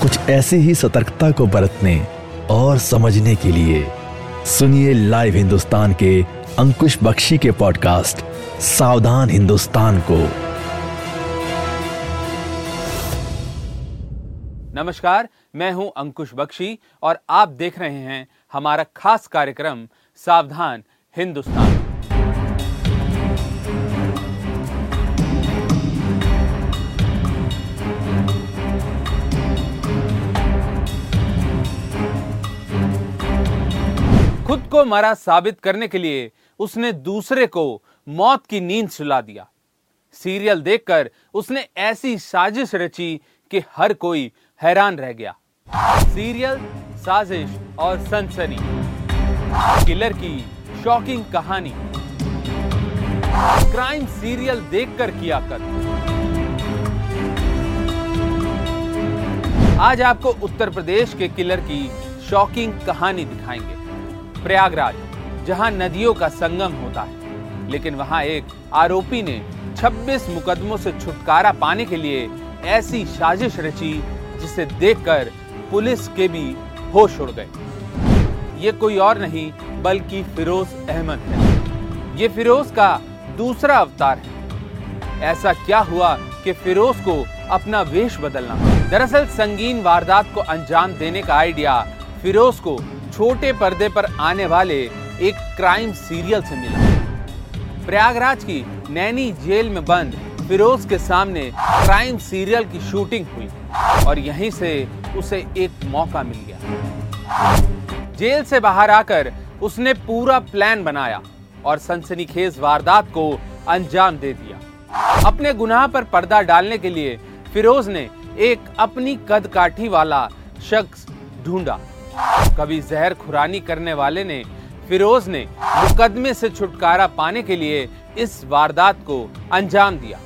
कुछ ऐसे ही सतर्कता को बरतने और समझने के लिए सुनिए लाइव हिंदुस्तान के अंकुश बख्शी के पॉडकास्ट सावधान हिंदुस्तान को। नमस्कार, मैं हूँ अंकुश बख्शी और आप देख रहे हैं हमारा खास कार्यक्रम सावधान हिंदुस्तान। खुद को मरा साबित करने के लिए उसने दूसरे को मौत की नींद सुला दिया। सीरियल देखकर उसने ऐसी साजिश रची कि हर कोई हैरान रह गया। सीरियल, साजिश और सनसनी। किलर की शॉकिंग कहानी। क्राइम सीरियल देखकर किया कर आज आपको उत्तर प्रदेश के किलर की शॉकिंग कहानी दिखाएँगे। प्रयागराज, जहाँ नदियों का संगम होता है। लेकिन वहाँ एक आरोपी ने 26 मुकदमों से छुटकारा पाने के लिए ऐसी साजिश रची, जिसे देखकर पुलिस के भी होश उड़ गए। ये कोई और नहीं, बल्कि फिरोज अहमद है। ये फिरोज का दूसरा अवतार है। ऐसा क्या हुआ कि फिरोज को अपना वेश बदलना दरअसल संगीन वारदात को अंजाम देने का आइडिया फिरोज को छोटे पर्दे पर आने वाले एक क्राइम सीरियल से मिला। प्रयागराज की नैनी जेल में बंद फिरोज के सामने क्राइम सीरियल की शूटिंग हुई और यहीं से उसे एक मौका मिल गया। जेल से बाहर आकर उसने पूरा प्लान बनाया और सनसनीखेज वारदात को अंजाम दे दिया। अपने गुनाह पर पर्दा डालने के लिए फिरोज ने एक अपनी कद काठी वाला शख्स ढूंढा। कभी जहर खुरानी करने वाले ने, फिरोज ने मुकदमे से छुटकारा पाने के लिए इस वारदात को अंजाम दिया।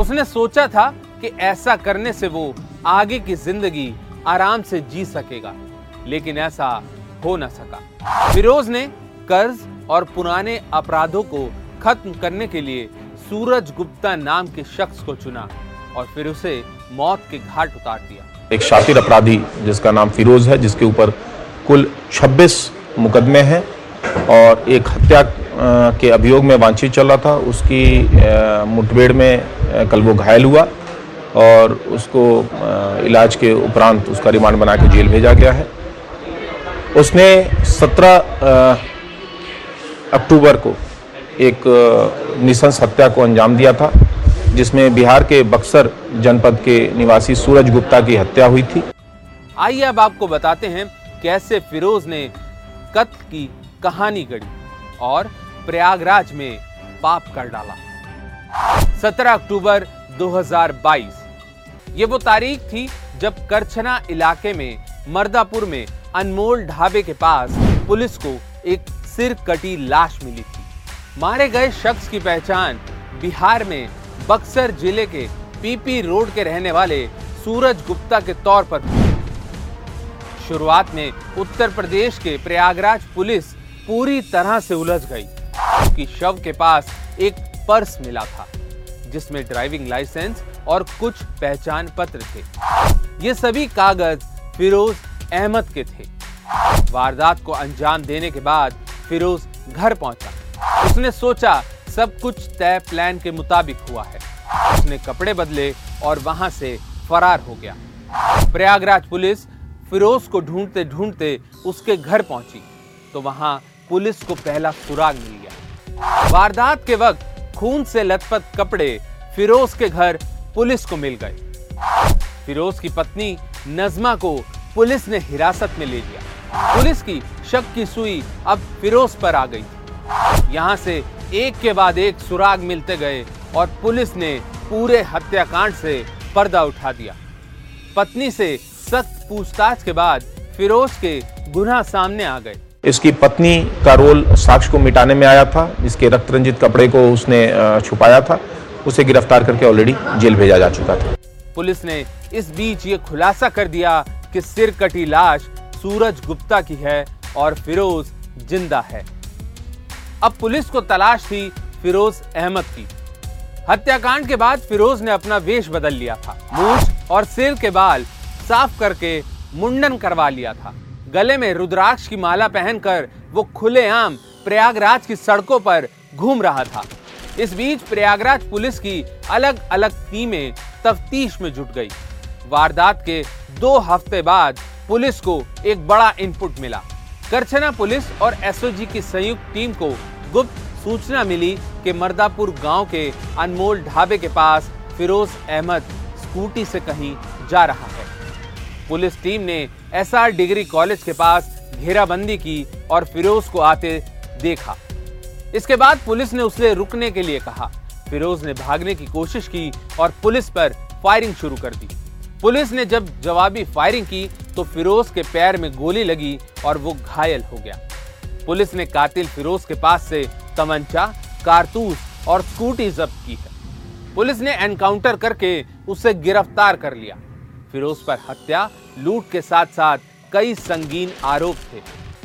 उसने सोचा था कि ऐसा करने से वो आगे की ज़िंदगी आराम से जी सकेगा, लेकिन ऐसा हो न सका। फिरोज ने कर्ज और पुराने अपराधों को खत्म करने के लिए सूरज गुप्ता नाम के शख्स को चुना और फिर उसे मौत के घाट उतार दिया। एक शातिर अपराधी जिसका नाम फिरोज है, जिसके ऊपर कुल 26 मुकदमे हैं और एक हत्या के अभियोग में वांछित चल रहा था। उसकी मुठभेड़ में कल वो घायल हुआ और उसको इलाज के उपरांत उसका रिमांड बना के जेल भेजा गया है। उसने 17 अक्टूबर को एक निशंस हत्या को अंजाम दिया था। जिसमें बिहार के बक्सर जनपद के निवासी सूरज गुप्ता की हत्या हुई थी। आइए अब आपको बताते हैं कैसे फिरोज ने कत्ल की कहानी गढ़ी और प्रयागराज में पाप कर डाला। 17 अक्टूबर 2022 ये वो तारीख थी जब करछना इलाके में मर्दापुर में अनमोल ढाबे के पास पुलिस को एक सिर कटी लाश मिली थी। मारे गए शख्स की पहचान बिहार में बक्सर ज़िले के पीपी रोड के रहने वाले सूरज गुप्ता के तौर पर शुरुआत में उत्तर प्रदेश के प्रयागराज पुलिस पूरी तरह से उलझ गई, क्योंकि शव के पास एक पर्स मिला था, जिसमें ड्राइविंग लाइसेंस और कुछ पहचान पत्र थे। ये सभी कागज़ फिरोज अहमद के थे। वारदात को अंजाम देने के बाद फिरोज घर पहुँचा। उसने सोचा सब कुछ तय प्लान के मुताबिक हुआ है। उसने कपड़े बदले और वहाँ से फरार हो गया। प्रयागराज पुलिस फिरोज को ढूंढते ढूंढते उसके घर पहुँची तो वहाँ पुलिस को पहला सुराग मिल गया। वारदात के वक्त खून से लथपथ कपड़े फिरोज के घर पुलिस को मिल गए। फिरोज की पत्नी नजमा को पुलिस ने हिरासत में ले लिया। पुलिस की शक की सुई अब फिरोज पर आ गई यहाँ से एक के बाद एक सुराग मिलते गए और पुलिस ने पूरे हत्याकांड से पर्दा उठा दिया। पत्नी से सख्त पूछताछ के बाद फिरोज के गुनाह सामने आ गए। इसकी पत्नी का रोल साक्ष्य को मिटाने में आया था जिसके रक्त रंजित कपड़े को उसने छुपाया था। उसे गिरफ़्तार करके ऑलरेडी जेल भेजा जा चुका था। पुलिस ने इस बीच ये खुलासा कर दिया कि सिर कटी लाश सूरज गुप्ता की है और फिरोज ज़िंदा है। अब पुलिस को तलाश थी फिरोज अहमद की। हत्याकांड के बाद फिरोज ने अपना वेश बदल लिया था। मूछ और सिर के बाल साफ़ करके मुंडन करवा लिया था। गले में रुद्राक्ष की माला पहनकर वो खुलेआम प्रयागराज की सड़कों पर घूम रहा था। इस बीच प्रयागराज पुलिस की अलग अलग टीमें तफ्तीश में जुट गई। वारदात के दो हफ़्ते बाद पुलिस को एक बड़ा इनपुट मिला। करछना पुलिस और एसओजी की संयुक्त टीम को गुप्त सूचना मिली कि मर्दापुर गाँव के अनमोल ढाबे के पास फिरोज अहमद स्कूटी से कहीं जा रहा है। पुलिस टीम ने एसआर डिग्री कॉलेज के पास घेराबंदी की और फिरोज को आते देखा। इसके बाद पुलिस ने उसे रुकने के लिए कहा। फिरोज ने भागने की कोशिश की और पुलिस पर फायरिंग शुरू कर दी। पुलिस ने जब जवाबी फायरिंग की तो फिरोज के पैर में गोली लगी और वो घायल हो गया। पुलिस ने कातिल फिरोज के पास से तमंचा, कारतूस और स्कूटी जब्त की है। पुलिस ने एनकाउंटर करके उसे गिरफ़्तार कर लिया। फिरोज पर हत्या, लूट के साथ साथ कई संगीन आरोप थे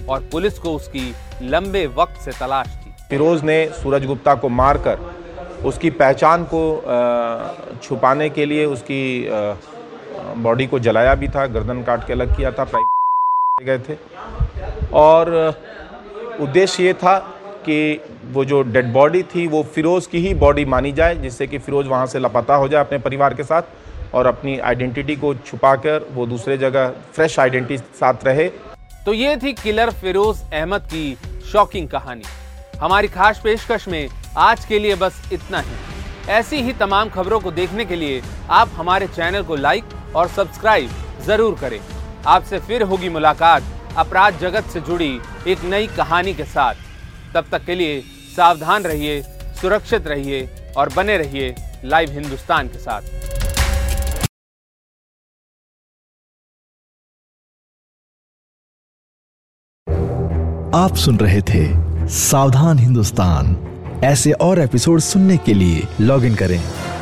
और पुलिस को उसकी लंबे वक्त से तलाश थी। फिरोज ने सूरज गुप्ता को मारकर उसकी पहचान को छुपाने के लिए उसकी बॉडी को जलाया भी था, गर्दन काट के अलग किया था, प्राइवेट गए थे। और, उद्देश्य ये था कि वो जो डेड बॉडी थी, वो फिरोज़ की ही बॉडी मानी जाए, जिससे कि फिरोज़ वहाँ से लापता हो जाए अपने परिवार के साथ और अपनी आइडेंटिटी को छुपाकर वो दूसरे जगह फ्रेश आइडेंटिटी साथ रहे। तो ये थी किलर फिरोज अहमद की शॉकिंग कहानी। हमारी खास पेशकश में आज के लिए बस इतना ही। ऐसी ही तमाम खबरों को देखने के लिए आप हमारे चैनल को लाइक और सब्सक्राइब ज़रूर करें। आपसे फिर होगी मुलाकात अपराध जगत से जुड़ी एक नई कहानी के साथ। तब तक के लिए सावधान रहिए, सुरक्षित रहिए और बने रहिए लाइव हिंदुस्तान के साथ। आप सुन रहे थे सावधान हिंदुस्तान। ऐसे और एपिसोड सुनने के लिए लॉग इन करें।